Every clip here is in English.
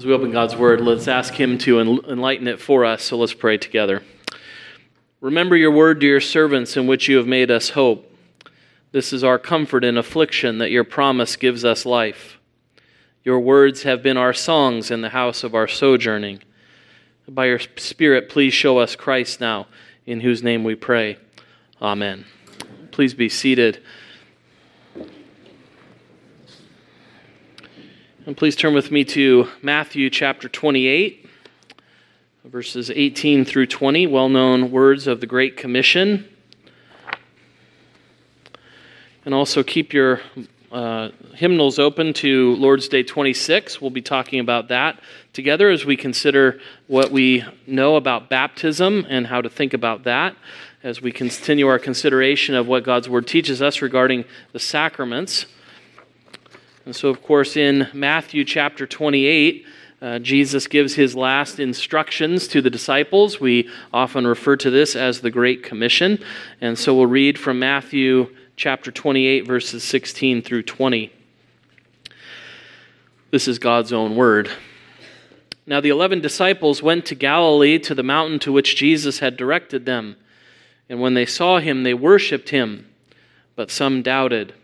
As we open God's Word, let's ask Him to enlighten it for us. So let's pray together. Remember your word to your servants in which you have made us hope. This is our comfort in affliction that your promise gives us life. Your words have been our songs in the house of our sojourning. By your Spirit, please show us Christ now, in whose name we pray. Amen. Please be seated. And please turn with me to Matthew chapter 28, verses 18 through 20, well known words of the Great Commission. And also keep your uh, hymnals open to Lord's Day 26. We'll be talking about that together as we consider what we know about baptism and how to think about that as we continue our consideration of what God's Word teaches us regarding the sacraments. And so, of course, in Matthew chapter 28, uh, Jesus gives his last instructions to the disciples. We often refer to this as the Great Commission. And so we'll read from Matthew chapter 28, verses 16 through 20. This is God's own word. Now the eleven disciples went to Galilee to the mountain to which Jesus had directed them. And when they saw him, they worshipped him, but some doubted.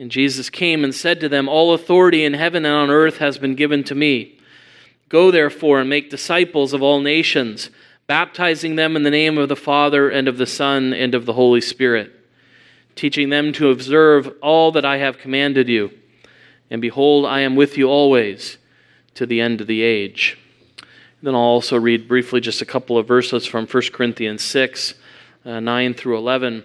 And Jesus came and said to them, All authority in heaven and on earth has been given to me. Go therefore and make disciples of all nations, baptizing them in the name of the Father and of the Son and of the Holy Spirit, teaching them to observe all that I have commanded you. And behold, I am with you always to the end of the age. Then I'll also read briefly just a couple of verses from 1 Corinthians 6 uh, 9 through 11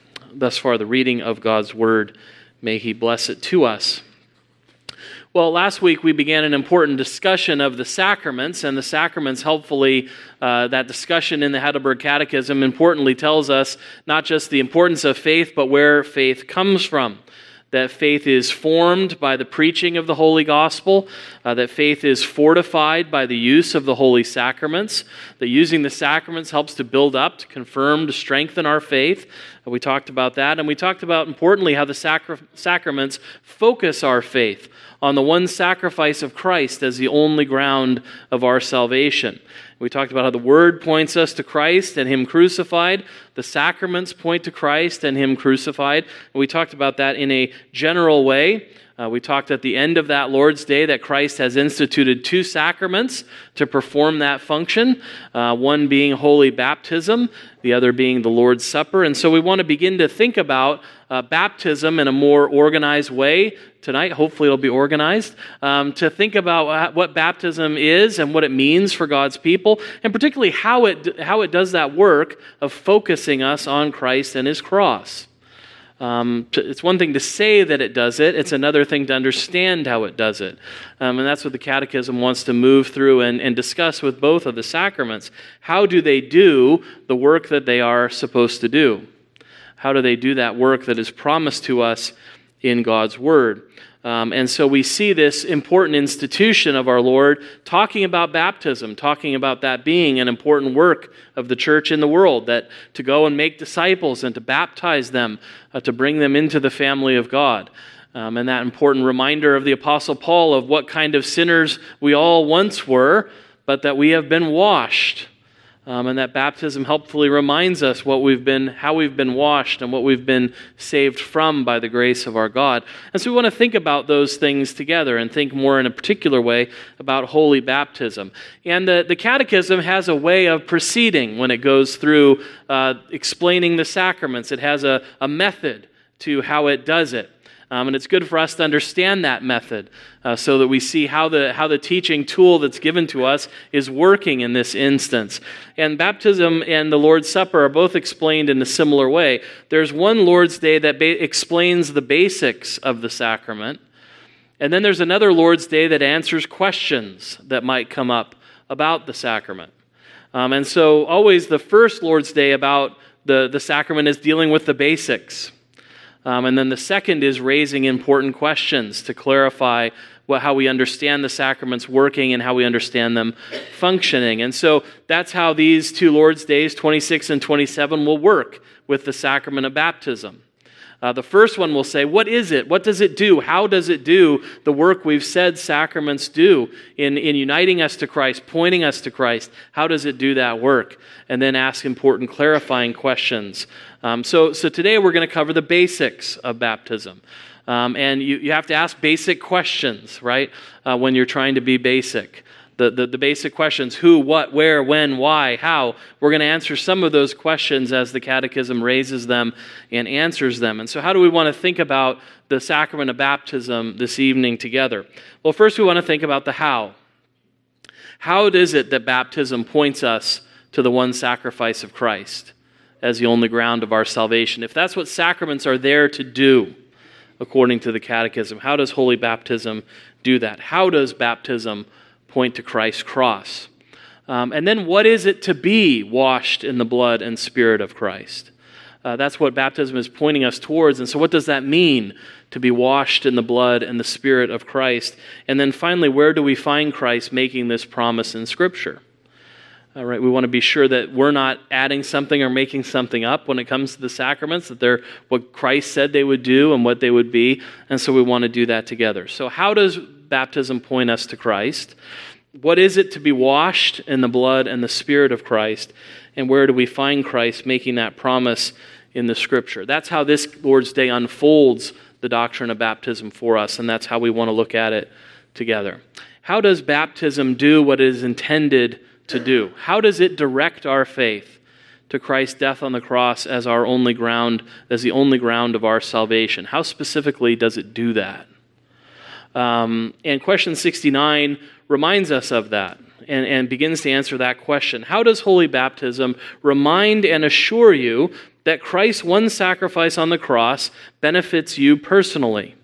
thus far the reading of God's Word. May He bless it to us. Well, last week we began an important discussion of the sacraments, and the sacraments, helpfully, uh, that discussion in the Heidelberg Catechism importantly tells us not just the importance of faith, but where faith comes from that faith is formed by the preaching of the Holy Gospel, uh, that faith is fortified by the use of the holy sacraments, that using the sacraments helps to build up, to confirm, to strengthen our faith. Uh, we talked about that, and we talked about, importantly, how the sacra- sacraments focus our faith on the one sacrifice of Christ as the only ground of our salvation. We talked about how the Word points us to Christ and Him crucified. The sacraments point to Christ and Him crucified. We talked about that in a general way. Uh, we talked at the end of that Lord's Day that Christ has instituted two sacraments to perform that function uh, one being holy baptism, the other being the Lord's Supper. And so we want to begin to think about uh, baptism in a more organized way tonight. Hopefully, it'll be organized um, to think about what baptism is and what it means for God's people, and particularly how it, how it does that work of focusing us on Christ and His cross. Um, it's one thing to say that it does it, it's another thing to understand how it does it. Um, and that's what the Catechism wants to move through and, and discuss with both of the sacraments. How do they do the work that they are supposed to do? How do they do that work that is promised to us in God's Word? Um, and so we see this important institution of our Lord talking about baptism, talking about that being an important work of the church in the world, that to go and make disciples and to baptize them, uh, to bring them into the family of God. Um, and that important reminder of the Apostle Paul of what kind of sinners we all once were, but that we have been washed um, and that baptism helpfully reminds us what we've been, how we've been washed and what we've been saved from by the grace of our God. And so we want to think about those things together and think more in a particular way about holy baptism. And the, the Catechism has a way of proceeding when it goes through uh, explaining the sacraments, it has a, a method to how it does it. Um, and it's good for us to understand that method uh, so that we see how the, how the teaching tool that's given to us is working in this instance. And baptism and the Lord's Supper are both explained in a similar way. There's one Lord's Day that ba- explains the basics of the sacrament. And then there's another Lord's Day that answers questions that might come up about the sacrament. Um, and so, always the first Lord's Day about the, the sacrament is dealing with the basics. Um, and then the second is raising important questions to clarify what, how we understand the sacraments working and how we understand them functioning. And so that's how these two Lord's Days, 26 and 27, will work with the sacrament of baptism. Uh, the first one will say, What is it? What does it do? How does it do the work we've said sacraments do in, in uniting us to Christ, pointing us to Christ? How does it do that work? And then ask important clarifying questions. Um, so, so today we're going to cover the basics of baptism. Um, and you, you have to ask basic questions, right, uh, when you're trying to be basic the, the, the, basic questions who, what, where, when, why, how. We're going to answer some of those questions as the Catechism raises them and answers them. And so, how do we want to think about the sacrament of baptism this evening together? Well, first, we want to think about the how. How is it that baptism points us to the one sacrifice of Christ as the only ground of our salvation? If that's what sacraments are there to do, according to the Catechism, how does holy baptism do that? How does baptism point to Christ's cross. Um, and then, what is it to be washed in the blood and spirit of Christ? Uh, that's what baptism is pointing us towards. And so, what does that mean to be washed in the blood and the spirit of Christ? And then, finally, where do we find Christ making this promise in Scripture? All right, we want to be sure that we're not adding something or making something up when it comes to the sacraments, that they're what Christ said they would do and what they would be. And so we want to do that together. So, how does baptism point us to Christ? What is it to be washed in the blood and the Spirit of Christ? And where do we find Christ making that promise in the Scripture? That's how this Lord's Day unfolds the doctrine of baptism for us, and that's how we want to look at it together. How does baptism do what it is intended to do? How does it direct our faith to Christ's death on the cross as our only ground, as the only ground of our salvation? How specifically does it do that? Um, and question 69 reminds us of that and, and begins to answer that question. How does holy baptism remind and assure you that Christ's one sacrifice on the cross benefits you personally?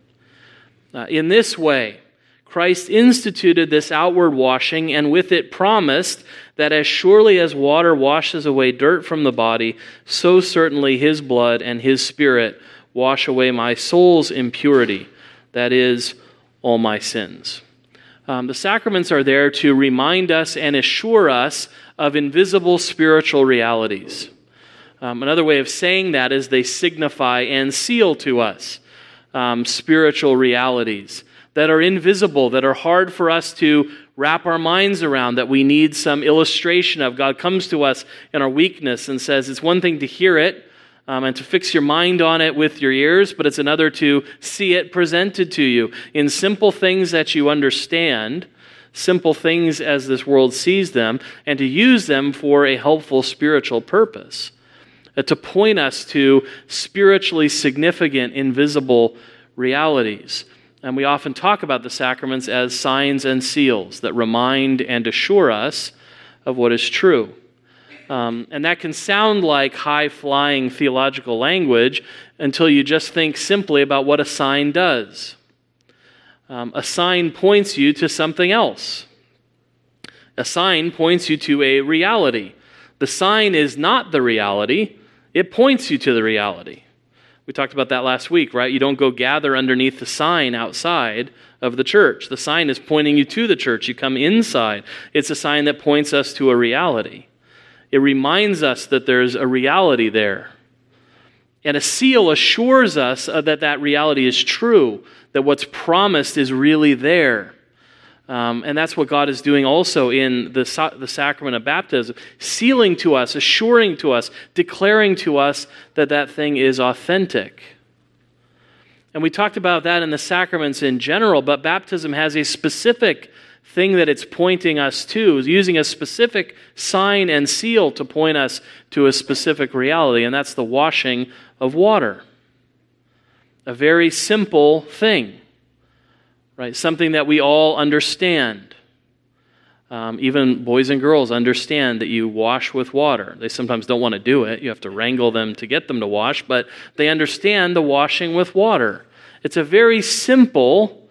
Uh, in this way, Christ instituted this outward washing and with it promised that as surely as water washes away dirt from the body, so certainly his blood and his spirit wash away my soul's impurity, that is, all my sins. Um, the sacraments are there to remind us and assure us of invisible spiritual realities. Um, another way of saying that is they signify and seal to us um, spiritual realities that are invisible, that are hard for us to wrap our minds around, that we need some illustration of. God comes to us in our weakness and says, It's one thing to hear it, um, and to fix your mind on it with your ears, but it's another to see it presented to you in simple things that you understand, simple things as this world sees them, and to use them for a helpful spiritual purpose. Uh, to point us to spiritually significant, invisible realities. And we often talk about the sacraments as signs and seals that remind and assure us of what is true. Um, and that can sound like high flying theological language until you just think simply about what a sign does. Um, a sign points you to something else, a sign points you to a reality. The sign is not the reality, it points you to the reality. We talked about that last week, right? You don't go gather underneath the sign outside of the church. The sign is pointing you to the church. You come inside. It's a sign that points us to a reality. It reminds us that there's a reality there. And a seal assures us uh, that that reality is true, that what's promised is really there. Um, and that's what God is doing also in the, the sacrament of baptism, sealing to us, assuring to us, declaring to us that that thing is authentic. And we talked about that in the sacraments in general, but baptism has a specific thing that it's pointing us to, is using a specific sign and seal to point us to a specific reality, and that's the washing of water. A very simple thing, right? Something that we all understand. Um, even boys and girls understand that you wash with water. They sometimes don't want to do it. You have to wrangle them to get them to wash, but they understand the washing with water. It's a very simple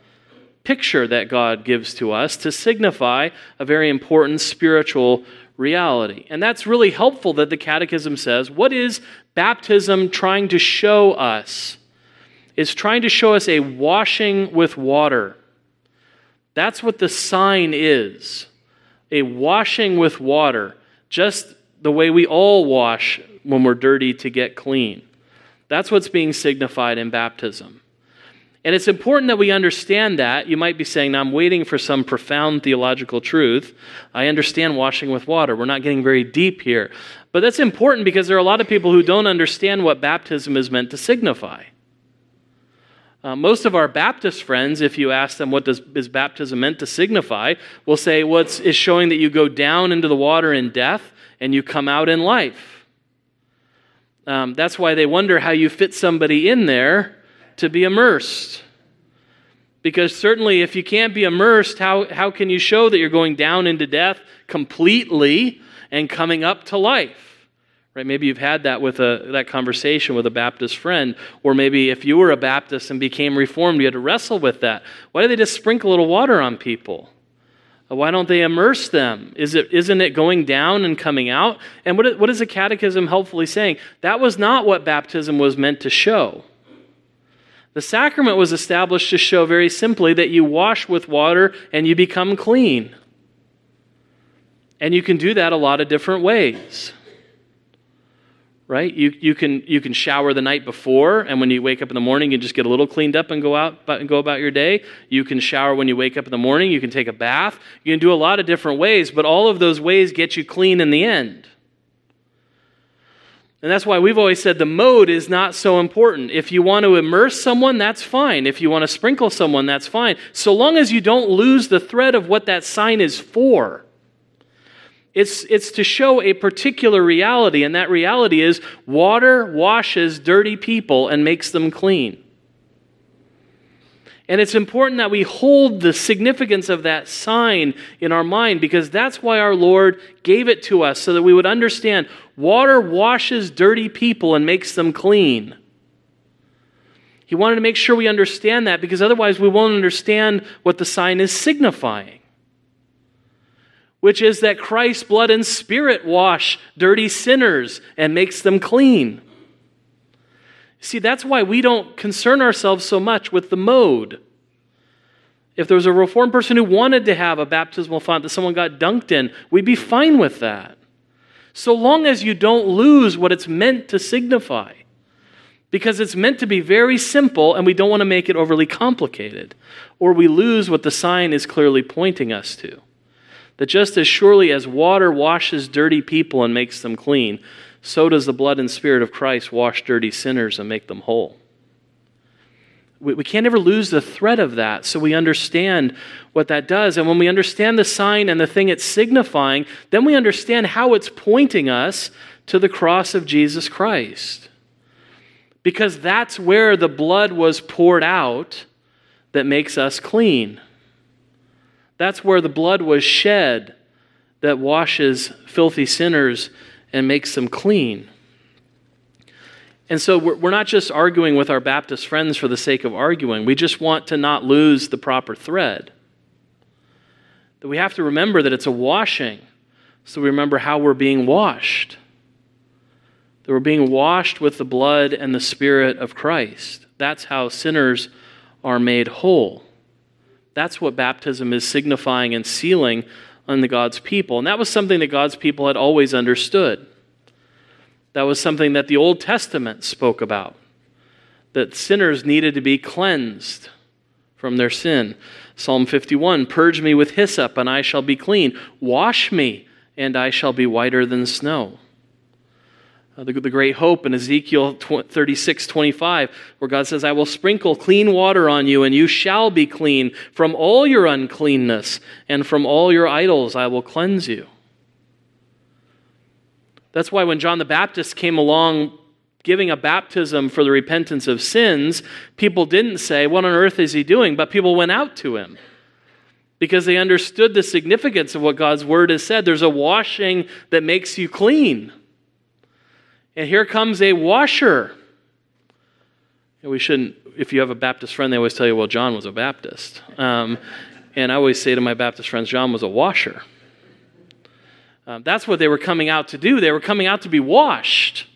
picture that God gives to us to signify a very important spiritual reality. And that's really helpful that the Catechism says what is baptism trying to show us? It's trying to show us a washing with water. That's what the sign is a washing with water, just the way we all wash when we're dirty to get clean. That's what's being signified in baptism. And it's important that we understand that. You might be saying, now I'm waiting for some profound theological truth. I understand washing with water. We're not getting very deep here. But that's important because there are a lot of people who don't understand what baptism is meant to signify. Uh, most of our Baptist friends, if you ask them what does, is baptism meant to signify, will say, well, it's, showing that you go down into the water in death and you come out in life. Um, that's why they wonder how you fit somebody in there to be immersed. Because certainly, if you can't be immersed, how, how can you show that you're going down into death completely and coming up to life? Right? Maybe you've had that with a, that conversation with a Baptist friend, or maybe if you were a Baptist and became Reformed, you had to wrestle with that. Why do they just sprinkle a little water on people? Why don't they immerse them? Is it, isn't it going down and coming out? And what, what is the Catechism helpfully saying? That was not what baptism was meant to show. The sacrament was established to show very simply that you wash with water and you become clean. And you can do that a lot of different ways. Right? You, you, can, you can shower the night before, and when you wake up in the morning, you just get a little cleaned up and go out and go about your day. You can shower when you wake up in the morning. You can take a bath. You can do a lot of different ways, but all of those ways get you clean in the end. And that's why we've always said the mode is not so important. If you want to immerse someone, that's fine. If you want to sprinkle someone, that's fine. So long as you don't lose the thread of what that sign is for. It's, it's to show a particular reality, and that reality is water washes dirty people and makes them clean. And it's important that we hold the significance of that sign in our mind because that's why our Lord gave it to us so that we would understand water washes dirty people and makes them clean. He wanted to make sure we understand that because otherwise we won't understand what the sign is signifying, which is that Christ's blood and spirit wash dirty sinners and makes them clean. See, that's why we don't concern ourselves so much with the mode. If there was a reformed person who wanted to have a baptismal font that someone got dunked in, we'd be fine with that. So long as you don't lose what it's meant to signify. Because it's meant to be very simple and we don't want to make it overly complicated. Or we lose what the sign is clearly pointing us to. That just as surely as water washes dirty people and makes them clean, so does the blood and spirit of Christ wash dirty sinners and make them whole. We, we can't ever lose the thread of that so we understand what that does. And when we understand the sign and the thing it's signifying, then we understand how it's pointing us to the cross of Jesus Christ. Because that's where the blood was poured out that makes us clean. That's where the blood was shed that washes filthy sinners and makes them clean. And so we're not just arguing with our Baptist friends for the sake of arguing. We just want to not lose the proper thread. That we have to remember that it's a washing. So we remember how we're being washed. That we're being washed with the blood and the Spirit of Christ. That's how sinners are made whole. That's what baptism is signifying and sealing on the God's people. And that was something that God's people had always understood. That was something that the Old Testament spoke about. That sinners needed to be cleansed from their sin. Psalm 51 Purge me with hyssop, and I shall be clean. Wash me, and I shall be whiter than snow. Uh, the, the, great hope in Ezekiel 36 25, where God says, I will sprinkle clean water on you, and you shall be clean. From all your uncleanness and from all your idols I will cleanse you. That's why when John the Baptist came along giving a baptism for the repentance of sins, people didn't say, What on earth is he doing? But people went out to him because they understood the significance of what God's word has said. There's a washing that makes you clean. And here comes a washer We shouldn't, if you have a Baptist friend, they always tell you, well, John was a Baptist. Um, and I always say to my Baptist friends, John was a washer. Um, that's what they were coming out to do. They were coming out to be washed,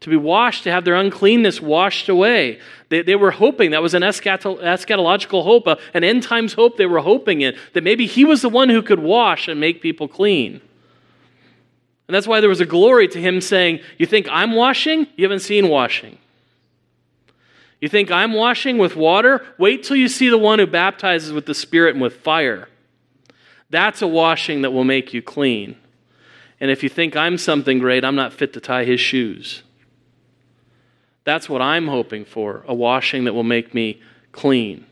to be washed, to have their uncleanness washed away. They, they were hoping, that was an eschatological hope, an end times hope they were hoping in, that maybe he was the one who could wash and make people clean. And that's why there was a glory to him saying, You think I'm washing? You haven't seen washing. You think I'm washing with water? Wait till you see the one who baptizes with the Spirit and with fire. That's a washing that will make you clean. And if you think I'm something great, I'm not fit to tie his shoes. That's what I'm hoping for a washing that will make me clean.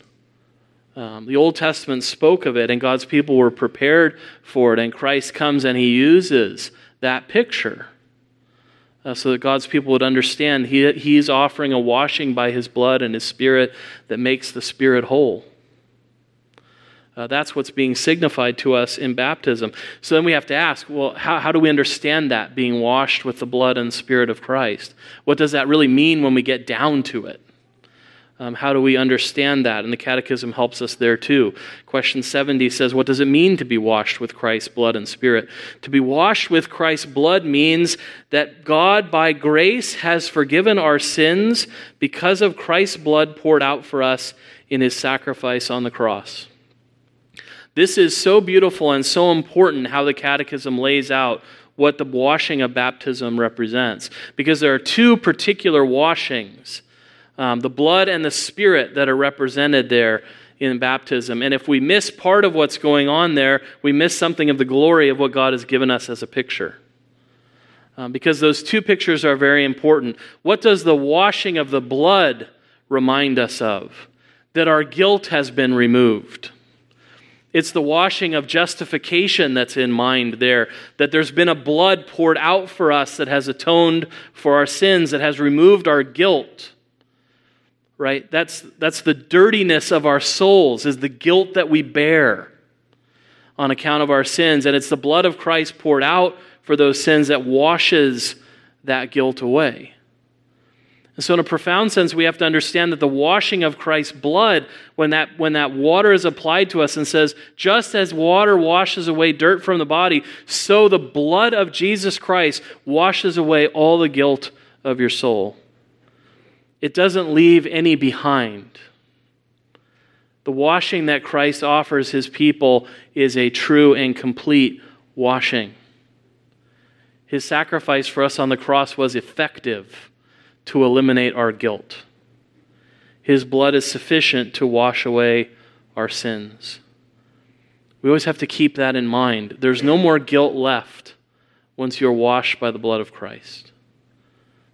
Um, the Old Testament spoke of it, and God's people were prepared for it, and Christ comes and he uses that picture uh, so that God's people would understand he, He's offering a washing by His blood and His Spirit that makes the Spirit whole. Uh, that's what's being signified to us in baptism. So then we have to ask well, how, how do we understand that, being washed with the blood and spirit of Christ? What does that really mean when we get down to it? Um, how do we understand that? And the Catechism helps us there too. Question 70 says, What does it mean to be washed with Christ's blood and spirit? To be washed with Christ's blood means that God, by grace, has forgiven our sins because of Christ's blood poured out for us in his sacrifice on the cross. This is so beautiful and so important how the Catechism lays out what the washing of baptism represents. Because there are two particular washings um, the blood and the spirit that are represented there in baptism. And if we miss part of what's going on there, we miss something of the glory of what God has given us as a picture. Um, because those two pictures are very important. What does the washing of the blood remind us of? That our guilt has been removed. It's the washing of justification that's in mind there. That there's been a blood poured out for us that has atoned for our sins, that has removed our guilt right? That's, that's the dirtiness of our souls, is the guilt that we bear on account of our sins. And it's the blood of Christ poured out for those sins that washes that guilt away. And so, in a profound sense, we have to understand that the washing of Christ's blood, when that, when that water is applied to us and says, just as water washes away dirt from the body, so the blood of Jesus Christ washes away all the guilt of your soul it doesn't leave any behind. The washing that Christ offers his people is a true and complete washing. His sacrifice for us on the cross was effective to eliminate our guilt. His blood is sufficient to wash away our sins. We always have to keep that in mind. There's no more guilt left once you're washed by the blood of Christ.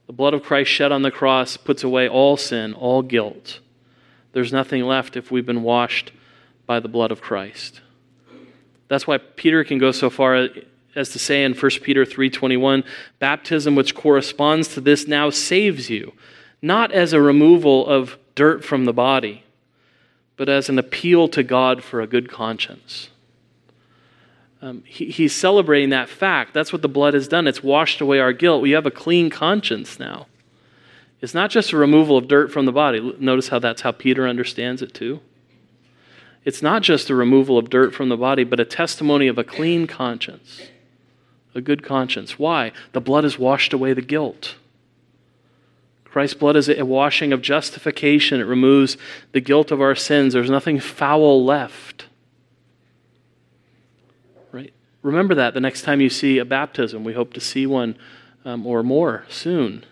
The blood of Christ shed on the cross puts away all sin, all guilt. There's nothing left if we've been washed by the blood of Christ. That's why Peter can go so far as to say in 1 Peter 3:21, baptism which corresponds to this now saves you, not as a removal of dirt from the body, but as an appeal to God for a good conscience. Um, he, he's celebrating that fact. That's what the blood has done. It's washed away our guilt. We have a clean conscience now. It's not just a removal of dirt from the body. Notice how that's how Peter understands it too. It's not just a removal of dirt from the body, but a testimony of a clean conscience, a good conscience. Why? The blood has washed away the guilt. Christ's blood is a washing of justification. It removes the guilt of our sins. There's nothing foul left. Remember that the next time you see a baptism. We hope to see one um, or more soon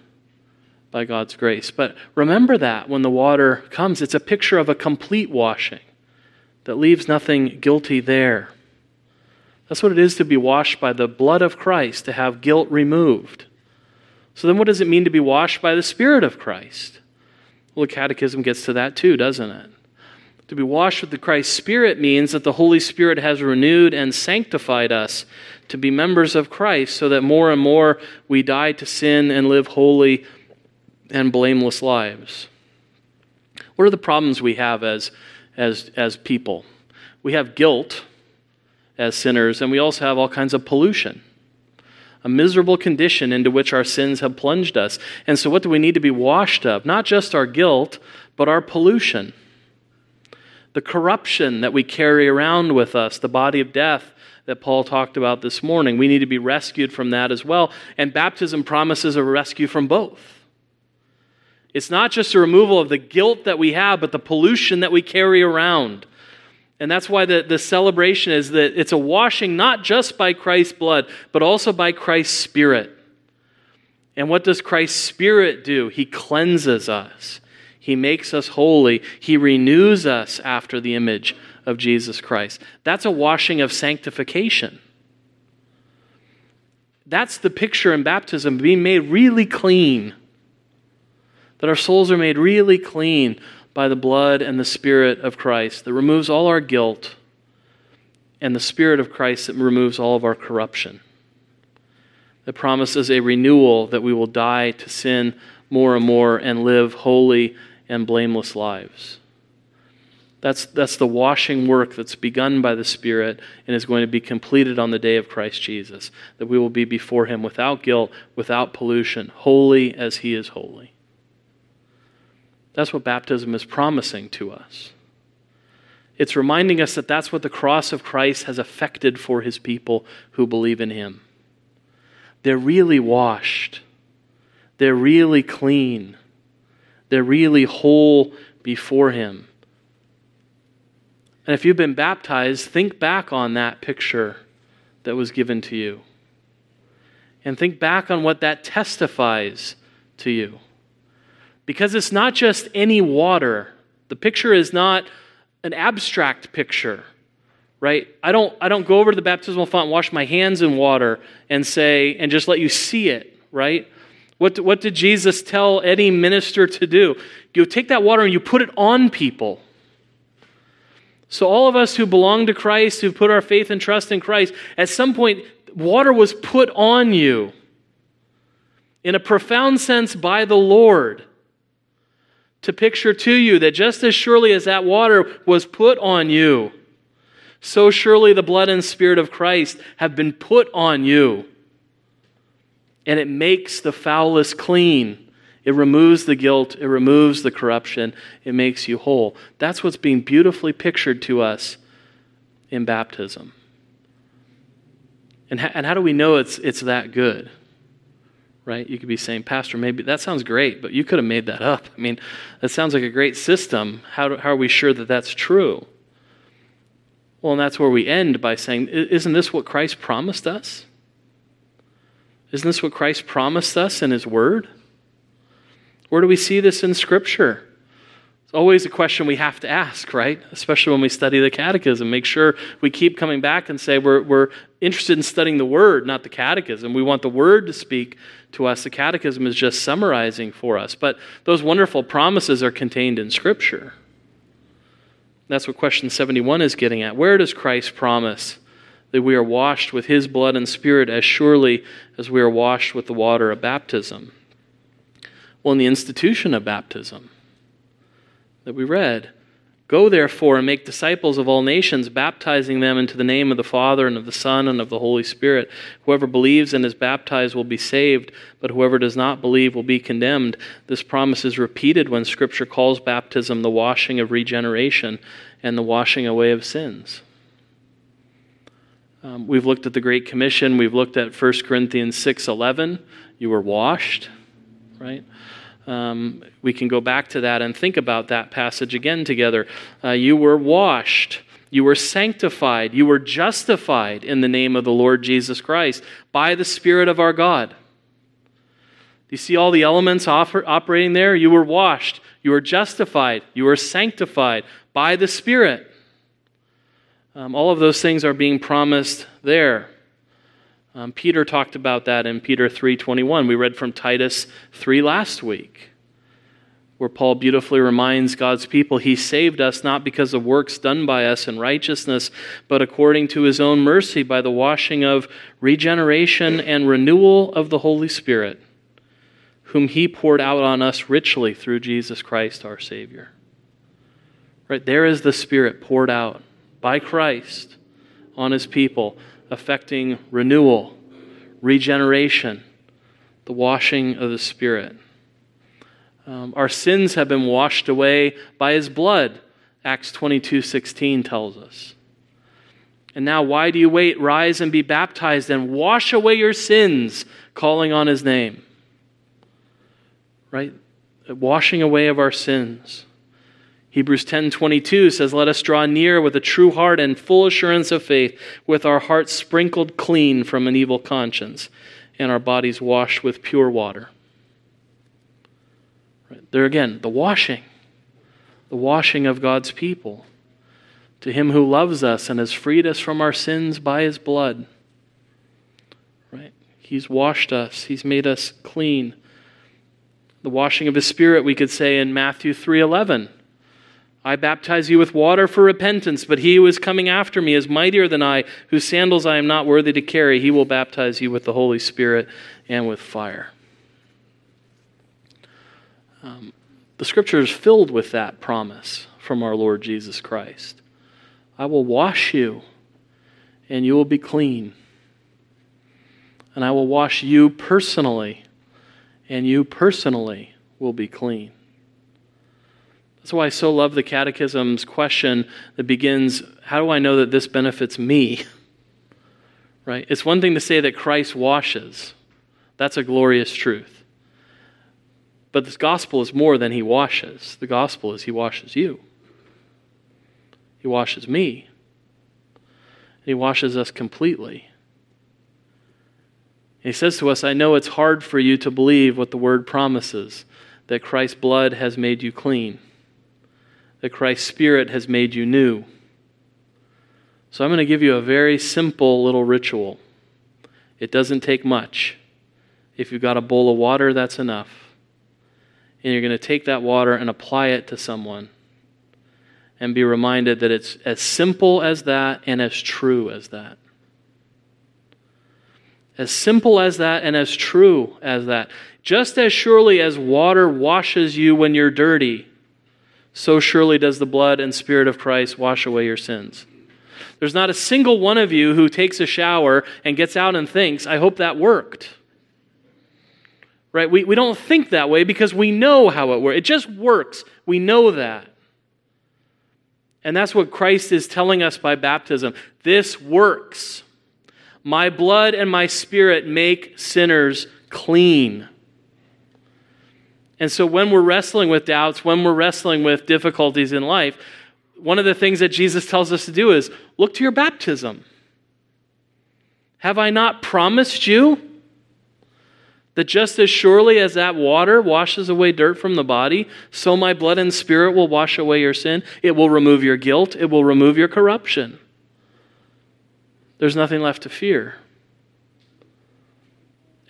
by God's grace. But remember that when the water comes, it's a picture of a complete washing that leaves nothing guilty there. That's what it is to be washed by the blood of Christ, to have guilt removed. So then, what does it mean to be washed by the Spirit of Christ? Well, the Catechism gets to that too, doesn't it? To be washed with the Christ Spirit means that the Holy Spirit has renewed and sanctified us to be members of Christ so that more and more we die to sin and live holy and blameless lives. What are the problems we have as, as, as people? We have guilt as sinners, and we also have all kinds of pollution. a miserable condition into which our sins have plunged us. And so, what do we need to be washed of? Not just our guilt, but our pollution. The corruption that we carry around with us, the body of death that Paul talked about this morning. We need to be rescued from that as well. And baptism promises a rescue from both. It's not just a removal of the guilt that we have, but the pollution that we carry around. And that's why the, the celebration is that it's a washing not just by Christ's blood, but also by Christ's Spirit. And what does Christ's Spirit do? He cleanses us, He makes us holy, He renews us after the image of Jesus Christ. That's a washing of sanctification. That's the picture in baptism, being made really clean. That our souls are made really clean by the blood and the Spirit of Christ that removes all our guilt, and the Spirit of Christ that removes all of our corruption. That promises a renewal that we will die to sin more and more and live holy and blameless lives. That's, that's the washing work that's begun by the Spirit and is going to be completed on the day of Christ Jesus. That we will be before Him without guilt, without pollution, holy as He is holy. That's what baptism is promising to us. It's reminding us that that's what the cross of Christ has effected for His people who believe in Him. They're really washed, they're really clean, they're really whole before Him. And if you've been baptized, think back on that picture that was given to you. And think back on what that testifies to you. Because it's not just any water. The picture is not an abstract picture, right? I don't, I don't go over to the baptismal font wash my hands in water and say, and just let you see it, right? What, what did Jesus tell any minister to do? You take that water and you put it on people. So, all of us who belong to Christ, who put our faith and trust in Christ, at some point, water was put on you in a profound sense by the Lord to picture to you that just as surely as that water was put on you, so surely the blood and spirit of Christ have been put on you. And it makes the foulest clean. It removes the guilt, it removes the corruption, it makes you whole. That's what's being beautifully pictured to us in baptism. And, ha- and how do we know it's, it's that good? Right? You could be saying, Pastor, maybe that sounds great, but you could have made that up. I mean, that sounds like a great system. How, do, how are we sure that that's true? Well, and that's where we end by saying, Isn't this what Christ promised us? Isn't this what Christ promised us in His Word? Where do we see this in Scripture? It's always a question we have to ask, right? Especially when we study the catechism. Make sure we keep coming back and say we're, we're interested in studying the Word, not the catechism. We want the Word to speak to us. The catechism is just summarizing for us. But those wonderful promises are contained in Scripture. That's what question 71 is getting at. Where does Christ promise that we are washed with his blood and spirit as surely as we are washed with the water of baptism? Well, in the institution of baptism that we read, Go therefore and make disciples of all nations, baptizing them into the name of the Father and of the Son and of the Holy Spirit. Whoever believes and is baptized will be saved, but whoever does not believe will be condemned. This promise is repeated when Scripture calls baptism the washing of regeneration and the washing away of sins. Um, we've looked at the Great Commission. We've looked at 1 Corinthians 6.11. You were washed, right? Um, we can go back to that and think about that passage again together. Uh, you were washed, you were sanctified, you were justified in the name of the Lord Jesus Christ by the Spirit of our God. Do you see all the elements operating there? You were washed, you were justified, you were sanctified by the Spirit. Um, all of those things are being promised there. Um, Peter talked about that in Peter 3:21. We read from Titus 3 last week, where Paul beautifully reminds God's people he saved us not because of works done by us in righteousness, but according to his own mercy by the washing of regeneration and renewal of the Holy Spirit, whom he poured out on us richly through Jesus Christ our Savior. Right there is the Spirit poured out by Christ on his people affecting renewal, regeneration, the washing of the Spirit. Um, our sins have been washed away by his blood, Acts 22 16 tells us. And now, why do you wait? Rise and be baptized and wash away your sins, calling on his name. Right? Washing away of our sins. Hebrews 10:22 says, "Let us draw near with a true heart and full assurance of faith, with our hearts sprinkled clean from an evil conscience, and our bodies washed with pure water." Right. There again, the washing, the washing of God's people. To him who loves us and has freed us from our sins by his blood. Right? He's washed us, he's made us clean. The washing of his spirit, we could say in Matthew 3:11. I baptize you with water for repentance, but he who is coming after me is mightier than I, whose sandals I am not worthy to carry. He will baptize you with the Holy Spirit and with fire. Um, the scripture is filled with that promise from our Lord Jesus Christ. I will wash you, and you will be clean. And I will wash you personally, and you personally will be clean. That's why I so love the Catechism's question that begins How do I know that this benefits me? Right? It's one thing to say that Christ washes, that's a glorious truth. But this gospel is more than he washes. The gospel is he washes you, he washes me, and he washes us completely. he says to us, I know it's hard for you to believe what the word promises that Christ's blood has made you clean that Christ's Spirit has made you new. So I'm going to give you a very simple little ritual. It doesn't take much. If you've got a bowl of water, that's enough. And you're going to take that water and apply it to someone and be reminded that it's as simple as that and as true as that. As simple as that and as true as that. Just as surely as water washes you when you're dirty, so surely does the blood and spirit of Christ wash away your sins. There's not a single one of you who takes a shower and gets out and thinks, I hope that worked. Right? We, we don't think that way because we know how it works. It just works. We know that. And that's what Christ is telling us by baptism. This works. My blood and my spirit make sinners clean. And so when we're wrestling with doubts, when we're wrestling with difficulties in life, one of the things that Jesus tells us to do is look to your baptism. Have I not promised you that just as surely as that water washes away dirt from the body, so my blood and spirit will wash away your sin? It will remove your guilt, it will remove your corruption. There's nothing left to fear.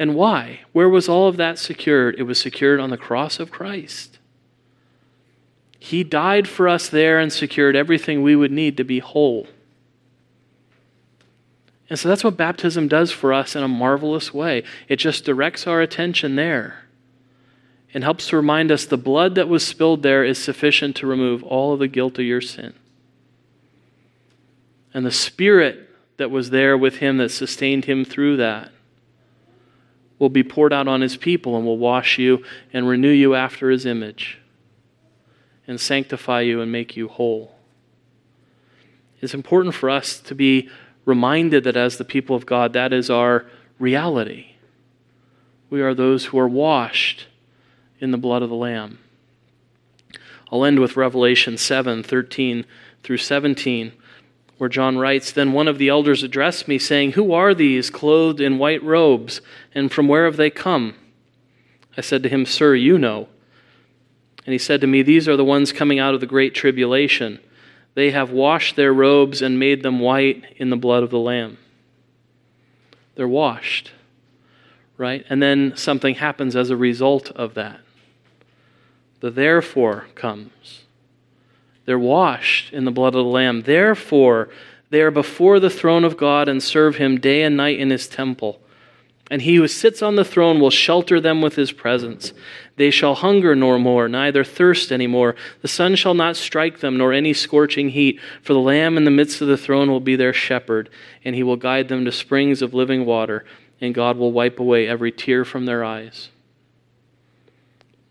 And why? Where was all of that secured? It was secured on the cross of Christ. He died for us there and secured everything we would need to be whole. And so that's what baptism does for us in a marvelous way. It just directs our attention there and helps to remind us the blood that was spilled there is sufficient to remove all of the guilt of your sin. And the Spirit that was there with him that sustained him through that will be poured out on his people and will wash you and renew you after his image and sanctify you and make you whole. It's important for us to be reminded that as the people of God, that is our reality. We are those who are washed in the blood of the Lamb. I'll end with Revelation 7 13 through 17 where John writes Then one of the elders addressed me, saying, Who are these clothed in white robes, and from where have they come? I said to him, Sir, you know. And he said to me, These are the ones coming out of the great tribulation. They have washed their robes and made them white in the blood of the Lamb. They're washed, right? And then something happens as a result of that. The therefore comes. They're washed in the blood of the Lamb. Therefore, they are before the throne of God and serve him day and night in his temple. And he who sits on the throne will shelter them with his presence. They shall hunger no more, neither thirst any more. The sun shall not strike them, nor any scorching heat. For the Lamb in the midst of the throne will be their shepherd, and he will guide them to springs of living water and God will wipe away every tear from their eyes.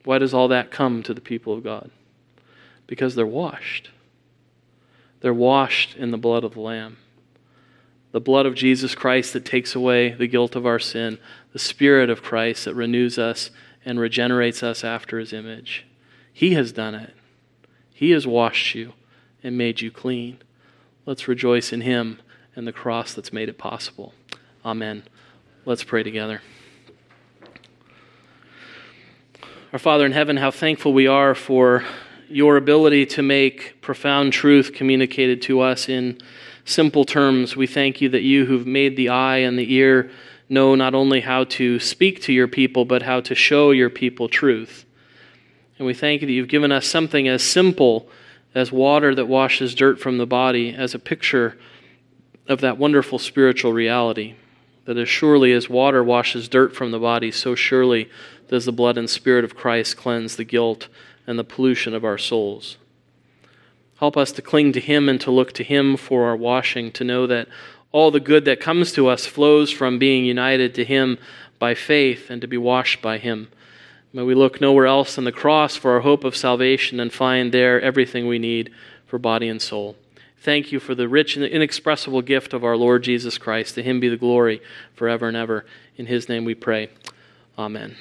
Why does all that come to the people of God? Because they're washed. They're washed in the blood of the Lamb. The blood of Jesus Christ that takes away the guilt of our sin, the Spirit of Christ that renews us and regenerates us after His image. He has done it. He has washed you and made you clean. Let's rejoice in Him and the cross that's made it possible. Amen. Let's pray together. Our Father in heaven, how thankful we are for your ability to make profound truth communicated to us in simple terms. We thank you that you who've made the eye and the ear know not only how to speak to your people, but how to show your people truth. And we thank you that you've given us something as simple as water that washes dirt from the body as a picture of that wonderful spiritual reality that as surely as water washes dirt from the body, so surely does the blood and spirit of Christ cleanse the guilt and the pollution of our souls. Help us to cling to Him and to look to Him for our washing, to know that all the good that comes to us flows from being united to Him by faith and to be washed by Him. May we look nowhere else than the cross for our hope of salvation and find there everything we need for body and soul. Thank you for the rich and inexpressible gift of our Lord Jesus Christ. To him be the glory forever and ever. In his name we pray. Amen.